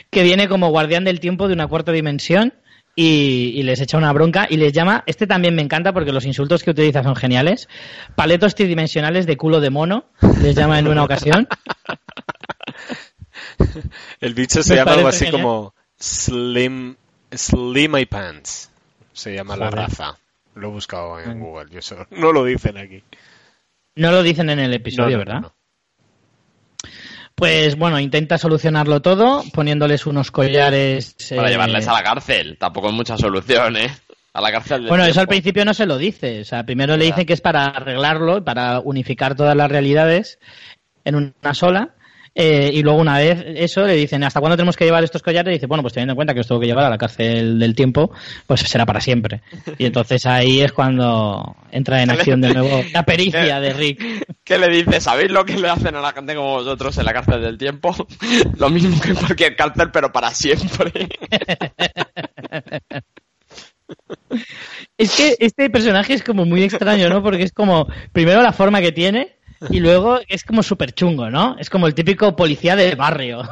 Que viene como guardián del tiempo de una cuarta dimensión. Y, y les echa una bronca y les llama, este también me encanta porque los insultos que utiliza son geniales, paletos tridimensionales de culo de mono, les llama en una ocasión. El bicho se Me llama algo así genial. como Slim, Slim My Pants. Se llama la raza. Lo he buscado en Mm. Google. Yo eso- no lo dicen aquí. No lo dicen en el episodio, No, no, ¿verdad? no, no. Pues bueno, intenta solucionarlo todo poniéndoles unos collares. Para eh, llevarles a la cárcel. Tampoco es mucha solución, ¿eh? A la cárcel Bueno, eso al principio no se lo dice. O sea, primero le dicen que es para arreglarlo, para unificar todas las realidades en una sola. Eh, y luego una vez eso le dicen, ¿hasta cuándo tenemos que llevar estos collares? Y dice, bueno, pues teniendo en cuenta que os tengo que llevar a la cárcel del tiempo, pues será para siempre. Y entonces ahí es cuando entra en acción de nuevo la pericia de Rick. ¿Qué le dice? ¿Sabéis lo que le hacen a la gente como vosotros en la cárcel del tiempo? lo mismo que en cualquier cárcel, pero para siempre. Es que este personaje es como muy extraño, ¿no? Porque es como, primero la forma que tiene y luego es como súper chungo, ¿no? Es como el típico policía del barrio.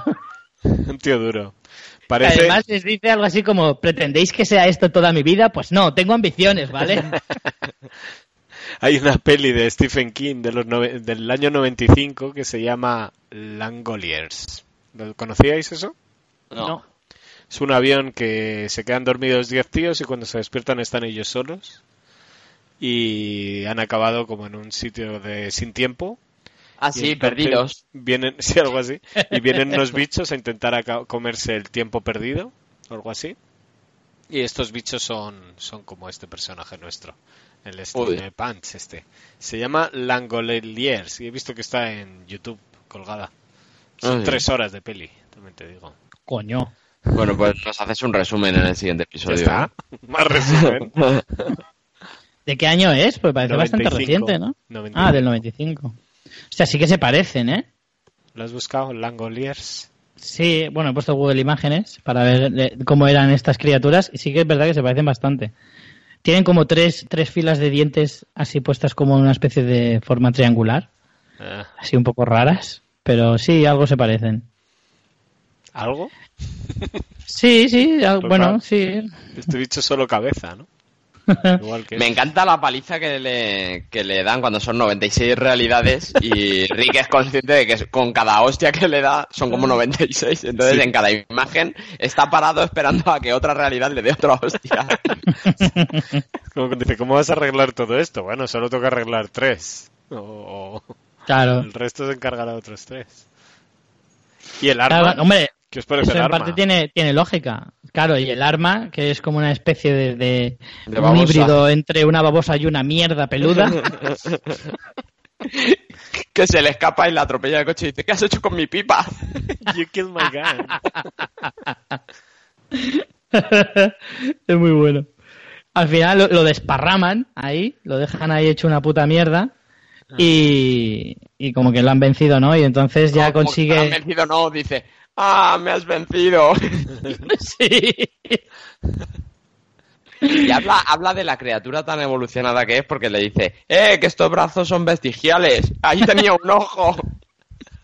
Un tío duro. Que Parece, Además les dice algo así como, ¿pretendéis que sea esto toda mi vida? Pues no, tengo ambiciones, ¿vale? hay una peli de Stephen King de los nove- del año 95 que se llama Langoliers. ¿Lo conocíais eso? No. Es un avión que se quedan dormidos 10 tíos y cuando se despiertan están ellos solos. Y han acabado como en un sitio de sin tiempo. Ah, sí, perdidos. Vienen, sí, algo así. Y vienen unos bichos a intentar comerse el tiempo perdido, o algo así. Y estos bichos son, son como este personaje nuestro, el. Steve Pants este. Se llama Langoliers y he visto que está en YouTube colgada. Son tres horas de peli, también te digo. Coño. Bueno, pues nos haces un resumen en el siguiente Ya episodio. está. Más resumen. ¿De qué año es? Pues parece bastante 95. reciente, ¿no? 95. Ah, del 95. O sea, sí que se parecen, ¿eh? ¿Lo has buscado? Langoliers. Sí, bueno, he puesto Google Imágenes para ver eh, cómo eran estas criaturas y sí que es verdad que se parecen bastante. Tienen como tres, tres filas de dientes así puestas como en una especie de forma triangular, Ah, así un poco raras, pero sí, algo se parecen. ¿Algo? Sí, sí, al- Pues bueno, sí. Este bicho solo cabeza, ¿no? Igual que... Me encanta la paliza que le, que le dan cuando son 96 realidades y Rick es consciente de que con cada hostia que le da son como 96. Entonces Sí. en cada imagen está parado esperando a que otra realidad le dé otra hostia. Como que dice, ¿cómo vas a arreglar todo esto? Bueno, solo toca arreglar tres. O, o Claro. el resto se encargará de otros tres. ¿Y el arma? Claro, hombre, ¿Qué os parece eso el en arma? parte tiene, tiene lógica. Claro, y el arma, que es como una especie de, de- De un babosa. híbrido entre una babosa y una mierda peluda. Que se le escapa y la atropella el coche y dice, ¿qué has hecho con mi pipa? You killed my gun. es muy bueno. Al final lo, lo desparraman ahí, lo dejan ahí hecho una puta mierda. Y, y como que lo han vencido, ¿no? Y entonces ya que me han consigue. vencido, no, dice, ah, me has vencido. sí. Y habla, habla de la criatura tan evolucionada que es porque le dice, eh, que estos brazos son vestigiales. Ahí tenía un ojo.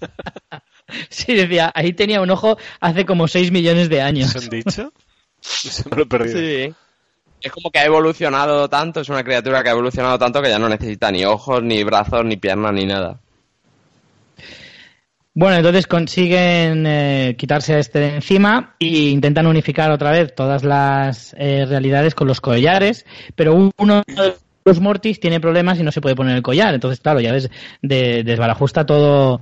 Sí, decía, ahí tenía un ojo hace como 6 millones de años. ¿Se han dicho? Se me lo he perdido. Sí. Es como que ha evolucionado tanto, es una criatura que ha evolucionado tanto que ya no necesita ni ojos, ni brazos, ni piernas, ni nada. Bueno, entonces consiguen eh, quitarse a este de encima e intentan unificar otra vez todas las eh, realidades con los collares, pero uno de los Mortis tiene problemas y no se puede poner el collar. Entonces, claro, ya ves, de- desbarajusta todo,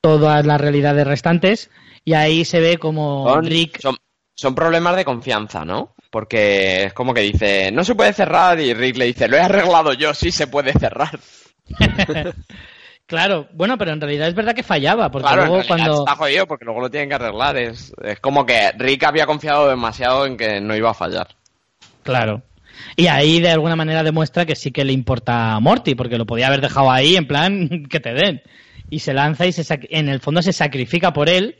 todas las realidades restantes y ahí se ve como Son, Rick... son, son problemas de confianza, ¿no? Porque es como que dice, no se puede cerrar y Rick le dice, lo he arreglado yo, sí se puede cerrar. Claro, bueno, pero en realidad es verdad que fallaba, porque claro, en luego realidad cuando... está jodido porque luego lo tienen que arreglar. Es, es como que Rick había confiado demasiado en que no iba a fallar. Claro. Y ahí de alguna manera demuestra que sí que le importa a Morty, porque lo podía haber dejado ahí en plan que te den. Y se lanza y se sac- en el fondo se sacrifica por él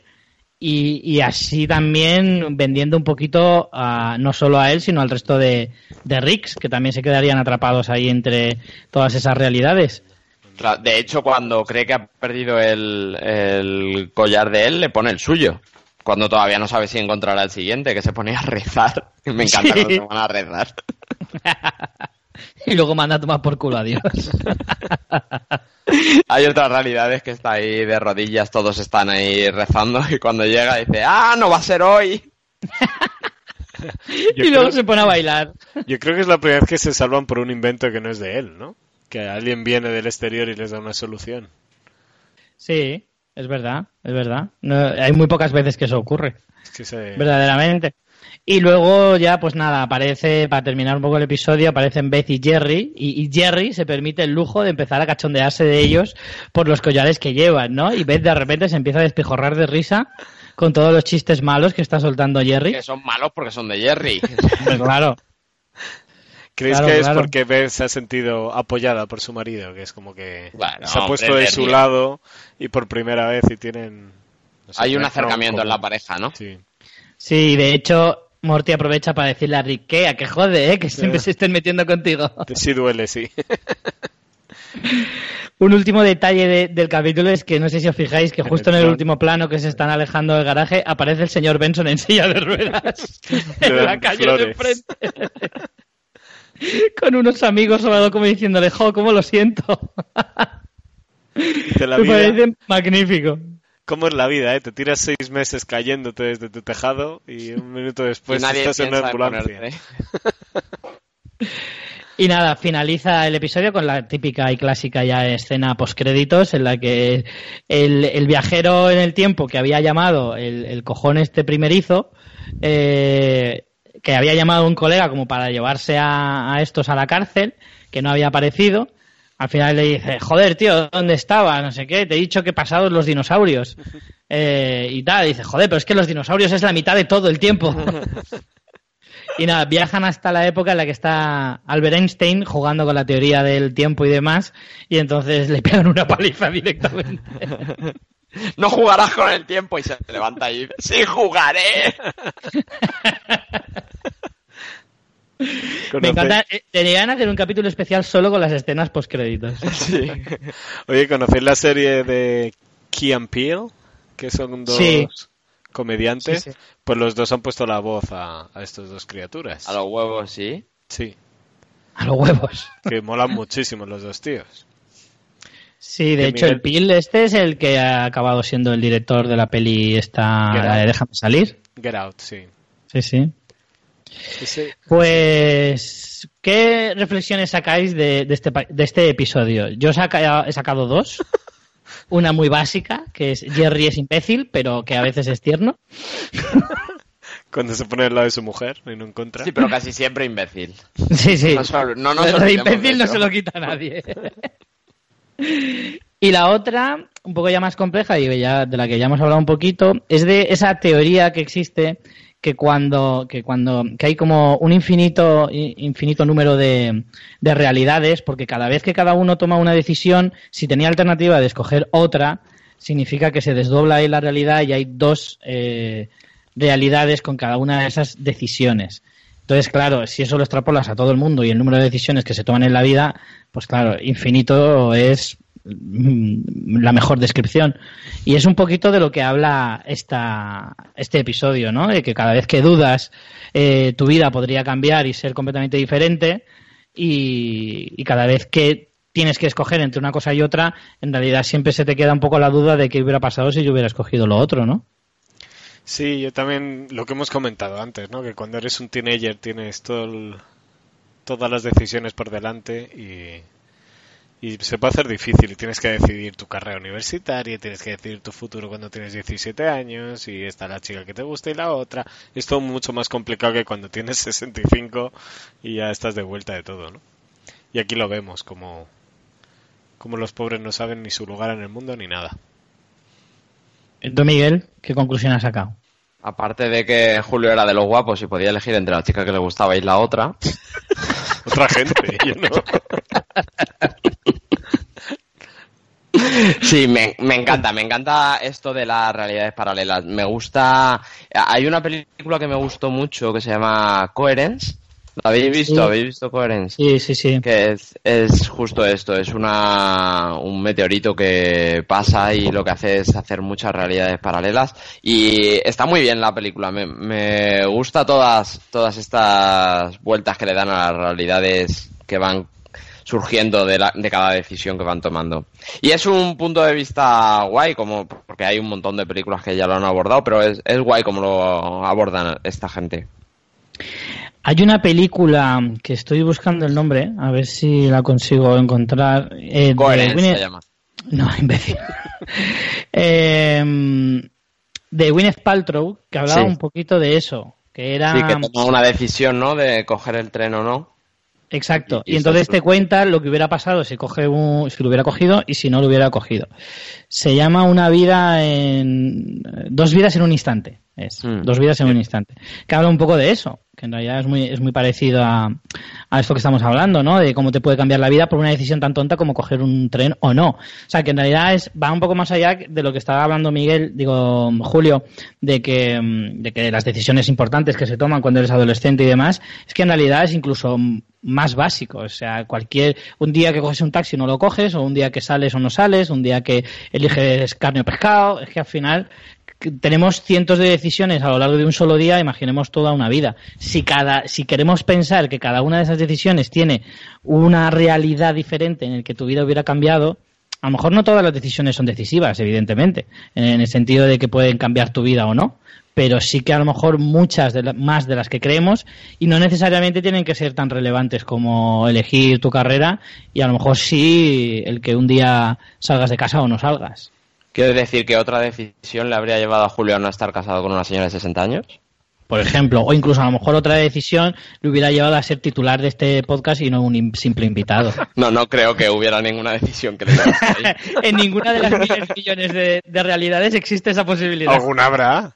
y, y así también vendiendo un poquito a, no solo a él, sino al resto de, de Ricks, que también se quedarían atrapados ahí entre todas esas realidades. De hecho, cuando cree que ha perdido el, el collar de él, le pone el suyo. Cuando todavía no sabe si encontrará el siguiente, que se pone a rezar. Me encanta Sí. cuando se van a rezar. Y luego manda a tomar por culo a Dios. Hay otras realidades que está ahí de rodillas, todos están ahí rezando y cuando llega dice, ¡ah, no va a ser hoy! Yo y luego creo- se pone a bailar. Yo creo que es la primera vez que se salvan por un invento que no es de él, ¿no? Que alguien viene del exterior y les da una solución. Sí, es verdad, es verdad. No, hay muy pocas veces que eso ocurre. Es que se... verdaderamente. Y luego ya, pues nada, aparece, para terminar un poco el episodio, aparecen Beth y Jerry, y, y Jerry se permite el lujo de empezar a cachondearse de ellos por los collares que llevan, ¿no? Y Beth de repente se empieza a despijorrar de risa con todos los chistes malos que está soltando Jerry. Que son malos porque son de Jerry. Pues claro. ¿Creéis Claro, que es claro. porque Beth se ha sentido apoyada por su marido? Que es como que Bueno, se ha puesto hombre, de su tío. lado y por primera vez y tienen... no sé, Hay un acercamiento en la pareja, ¿no? Sí. Sí, de hecho, Morty aprovecha para decirle a Rick que, a que jode, ¿eh? que siempre se estén metiendo contigo. Sí duele, sí. Un último detalle de- del capítulo es que no sé si os fijáis que En justo el en el último plano que se están alejando del garaje aparece el señor Benson en silla de ruedas en la calle flores. de frente. Con unos amigos sobre todo como diciéndole, jo, cómo lo siento. Dice la Me vida, parece magnífico. ¿Cómo es la vida, eh? Te tiras seis meses cayéndote desde tu tejado y un minuto después y nadie estás en una ambulancia. Y nada, finaliza el episodio con la típica y clásica ya escena postcréditos en la que el, el viajero en el tiempo que había llamado el, el cojón este primerizo, eh, que había llamado a un colega como para llevarse a, a estos a la cárcel, que no había aparecido, al final le dice, joder, tío, ¿dónde estaba? No sé qué, te he dicho que pasados los dinosaurios. Eh, y tal, y dice, joder, pero es que los dinosaurios es la mitad de todo el tiempo. Y nada, viajan hasta la época en la que está Albert Einstein jugando con la teoría del tiempo y demás, y entonces le pegan una paliza directamente. No jugarás con el tiempo y se levanta y dice, ¡sí jugaré! Me encanta, eh, deberían hacer un capítulo especial solo con las escenas postcréditos. Sí. Oye, ¿conocéis la serie de Key and Peele? Que son dos Sí. comediantes. Sí, sí. Pues los dos han puesto la voz a, a estas dos criaturas. A los huevos, sí. Sí, A los huevos. que molan muchísimo los dos tíos. Sí, de hecho Miguel- el Pil este es el que ha acabado siendo el director de la peli esta, Get la de Out. Déjame salir. Get Out, sí. Sí, sí. Ese- Pues ¿qué reflexiones sacáis de, de este, de este episodio? Yo saca- he sacado dos. Una muy básica, que es Jerry es imbécil, pero que a veces es tierno. Cuando se pone al lado de su mujer y no en contra. Sí, pero casi siempre imbécil. Sí, sí. No, no imbécil no se lo quita a nadie. Y la otra, un poco ya más compleja y ya de la que ya hemos hablado un poquito, es de esa teoría que existe que cuando que cuando que hay como un infinito infinito número de, de realidades, porque cada vez que cada uno toma una decisión, si tenía alternativa de escoger otra, significa que se desdobla ahí la realidad y hay dos eh, realidades con cada una de esas decisiones. Entonces, claro, si eso lo extrapolas a todo el mundo y el número de decisiones que se toman en la vida, pues claro, infinito es la mejor descripción. Y es un poquito de lo que habla esta, este episodio, ¿no? De que cada vez que dudas, eh, tu vida podría cambiar y ser completamente diferente. Y, y cada vez que tienes que escoger entre una cosa y otra, en realidad siempre se te queda un poco la duda de qué hubiera pasado si yo hubiera escogido lo otro, ¿no? Sí, yo también, lo que hemos comentado antes, ¿no? Que cuando eres un teenager tienes todo el- todas las decisiones por delante y, y se puede hacer difícil y tienes que decidir tu carrera universitaria, tienes que decidir tu futuro cuando tienes 17 años y está la chica que te gusta y la otra. Es todo mucho más complicado que cuando tienes 65 y ya estás de vuelta de todo, ¿no? Y aquí lo vemos, como, como los pobres no saben ni su lugar en el mundo ni nada. Tú, Miguel, ¿qué conclusión has sacado? Aparte de que Julio era de los guapos y podía elegir entre la chica que le gustaba y la otra. Otra gente, yo no. Sí, me, me encanta, me encanta esto de las realidades paralelas. Me gusta. Hay una película que me gustó mucho que se llama Coherence. ¿La habéis visto? Sí. ¿Habéis visto Coherence? Sí, sí, sí. Que es, es justo esto, es una, un meteorito que pasa y lo que hace es hacer muchas realidades paralelas y está muy bien la película, me, me gusta todas, todas estas vueltas que le dan a las realidades que van surgiendo de, la- de cada decisión que van tomando. Y es un punto de vista guay, como porque hay un montón de películas que ya lo han abordado, pero es, es guay como lo abordan esta gente. Hay una película que estoy buscando el nombre, a ver si la consigo encontrar. eh, Coherence Gwyneth- se llama. No, imbécil. Eh, de Gwyneth Paltrow, que hablaba Sí. un poquito de eso, que era... Sí, que toma una decisión, ¿no? De coger el tren o no. Exacto. Y- entonces te cuenta lo que hubiera pasado si coge un, si lo hubiera cogido y si no lo hubiera cogido. Se llama una vida en dos vidas en un instante. Es Mm. dos vidas en un instante. Que habla un poco de eso, que en realidad es muy es muy parecido a, a esto que estamos hablando, ¿no? De cómo te puede cambiar la vida por una decisión tan tonta como coger un tren o no. O sea, que en realidad es va un poco más allá de lo que estaba hablando Miguel, digo Julio, de que mm, de que las decisiones importantes que se toman cuando eres adolescente y demás, es que en realidad es incluso más básico, o sea, cualquier un día que coges un taxi no lo coges o un día que sales o no sales, un día que eliges carne o pescado, es que al final tenemos cientos de decisiones a lo largo de un solo día, imaginemos toda una vida. Si cada, si queremos pensar que cada una de esas decisiones tiene una realidad diferente en el que tu vida hubiera cambiado, a lo mejor no todas las decisiones son decisivas, evidentemente, en el sentido de que pueden cambiar tu vida o no, pero sí que a lo mejor muchas de la- más de las que creemos y no necesariamente tienen que ser tan relevantes como elegir tu carrera y a lo mejor sí el que un día salgas de casa o no salgas. Quiero decir que otra decisión le habría llevado a Julio a no estar casado con una señora de 60 años. por ejemplo, o incluso a lo mejor otra decisión le hubiera llevado a ser titular de este podcast y no un im- simple invitado. No, no creo que hubiera ninguna decisión que le ahí. en ninguna de las miles de millones de, de realidades existe esa posibilidad. ¿Alguna habrá?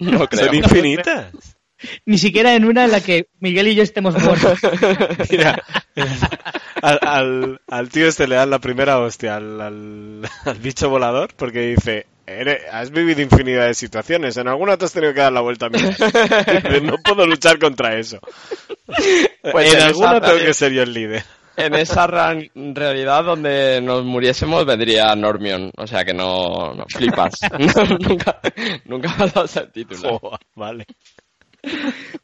No creo. Son infinitas. Ni siquiera en una en la que Miguel y yo estemos muertos. Mira, al, al, al tío este le dan la primera hostia al, al, al bicho volador porque dice, "Eres- has vivido infinidad de situaciones, en alguna te has tenido que dar la vuelta a mí. No puedo luchar contra eso. Pues en en alguna esa tengo realidad- que ser yo el líder. En esa realidad donde nos muriésemos vendría Normion. O sea que no, no flipas. Nunca, nunca vas a ser titular. Joder, vale.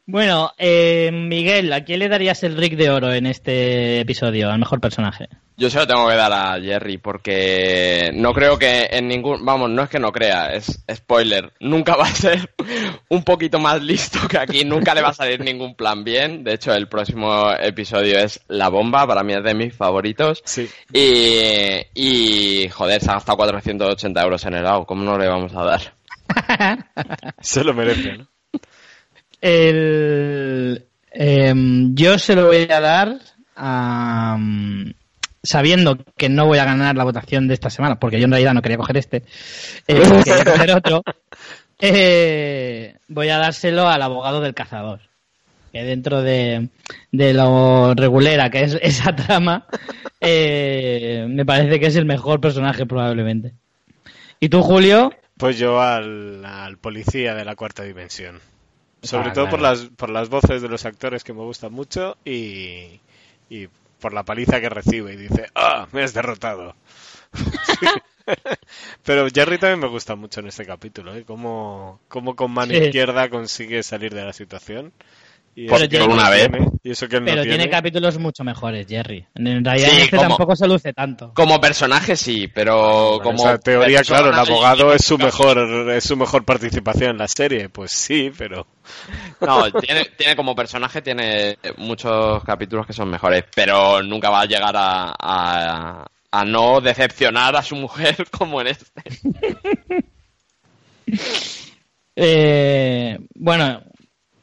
Bueno, eh, Miguel, ¿a quién le darías el Rick de Oro en este episodio, al mejor personaje? Yo se lo tengo que dar a Jerry porque no creo que en ningún, vamos, no es que no crea, es spoiler, nunca va a ser un poquito más listo que aquí, nunca le va a salir ningún plan bien. De hecho, el próximo episodio es La Bomba, para mí es de mis favoritos. Sí. Y, y joder, se ha gastado 480 euros en helado, ¿cómo no le vamos a dar? Se lo merece, ¿no? El, em, yo se lo voy a dar a, mm, sabiendo que no voy a ganar la votación de esta semana, porque yo en realidad no quería coger este, eh, quería coger otro, eh, voy a dárselo al abogado del cazador. Que dentro de, de lo regulera que es esa trama, eh, me parece que es el mejor personaje probablemente. ¿Y tú, Julio? Pues yo al, al policía de la cuarta dimensión. Sobre Ah, todo por las, por las voces de los actores que me gustan mucho y, y por la paliza que recibe y dice, ¡ah! Me has derrotado. Pero Jerry también me gusta mucho en este capítulo, ¿eh? Cómo, cómo con mano Sí. izquierda consigue salir de la situación. Y Por- él no una vez. tiene, Y eso que él no Pero tiene tiene. capítulos mucho mejores, Jerry. En realidad Sí, este como- tampoco se luce tanto. Como personaje sí, pero Bueno, como... esa teoría, claro, el abogado es su mejor es su mejor participación en la serie, pues sí, pero No, tiene, tiene como personaje, tiene muchos capítulos que son mejores, pero nunca va a llegar a, a, a no decepcionar a su mujer como en este. Eh, bueno,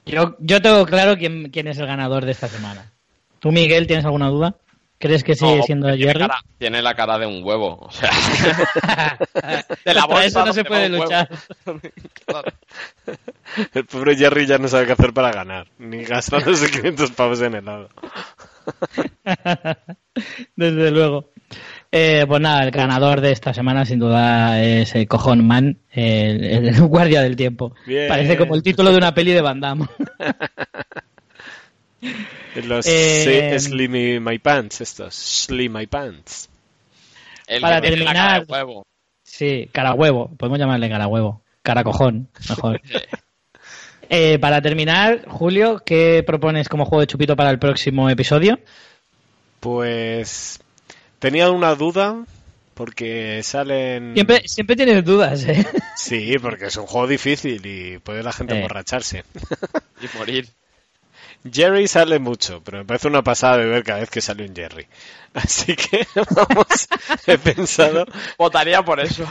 yo, yo tengo claro quién, quién es el ganador de esta semana. ¿Tú, Miguel, tienes alguna duda? ¿Crees que sigue No, siendo tiene Jerry? cara- tiene la cara de un huevo, o sea... de la bolsa eso no se puede luchar. Claro. el pobre Jerry ya no sabe qué hacer para ganar, ni gastándose 500 pavos en helado. Desde luego. Eh, pues nada, el ganador de esta semana sin duda es el Cojón Man, el, el guardia del tiempo. Bien. Parece como el título de una peli de Van Damme. Los Eh, Slimmy My Pants, estos, Slim My Pants. El Para cara terminar- huevo. Sí, cara huevo. Podemos llamarle cara huevo. Cara cojón, mejor. Eh, para terminar, Julio, ¿qué propones como juego de chupito para el próximo episodio? Pues tenía una duda porque salen... Siempre, siempre tienes dudas, ¿eh? Sí, porque es un juego difícil y puede la gente Eh. emborracharse. Y morir. Jerry sale mucho, pero me parece una pasada de ver cada vez que sale un Jerry. Así que vamos, he pensado Votaría por eso.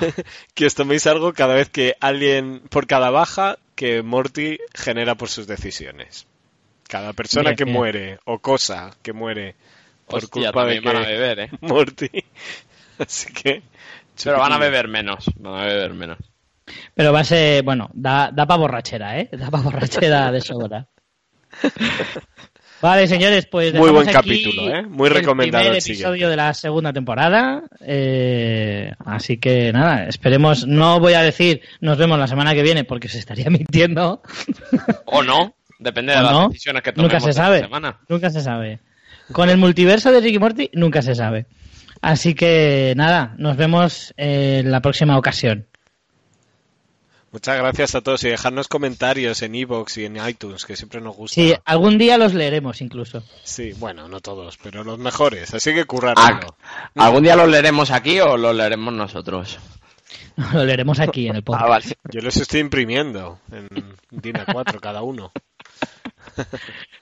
que os toméis algo cada vez que alguien, por cada baja que Morty genera por sus decisiones. Cada persona Bien, que bien. muere o cosa que muere por Hostia, culpa de también van a que beber, ¿eh? Morty. Así que. Pero van a beber menos. Van a beber menos. Pero va a ser, bueno, da, da para borrachera, ¿eh? Da para borrachera de sobra. Vale, señores, pues Muy buen aquí capítulo, ¿eh? Muy recomendado El primer episodio siguiente. de la segunda temporada. eh, así que nada, esperemos. No voy a decir nos vemos la semana que viene porque se estaría mintiendo. O no. Depende ¿O de las no? decisiones que tomemos Nunca se esta sabe. semana. Nunca se sabe. Con el multiverso de Ricky Morty nunca se sabe. Así que nada, nos vemos en la próxima ocasión. Muchas gracias a todos y dejadnos comentarios en iVoox y en iTunes, que siempre nos gusta. Sí, algún día los leeremos incluso. Sí, bueno, no todos, pero los mejores. Así que currar. Ah, ¿Algún día los leeremos aquí o los leeremos nosotros? Lo leeremos aquí en el podcast. Ah, vale. Yo los estoy imprimiendo en DIN A4 cada uno.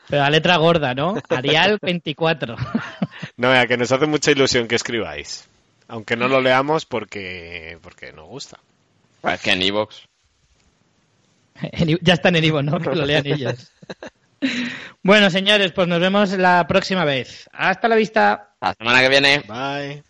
Pero la letra gorda, ¿no? Arial 24. No, vea, que nos hace mucha ilusión que escribáis. Aunque no lo leamos porque, porque nos gusta. Pues que en Evox. Ya están en Ivo, ¿no? Que lo lean ellos. Bueno, señores, pues nos vemos la próxima vez. Hasta la vista. La semana que viene. Bye.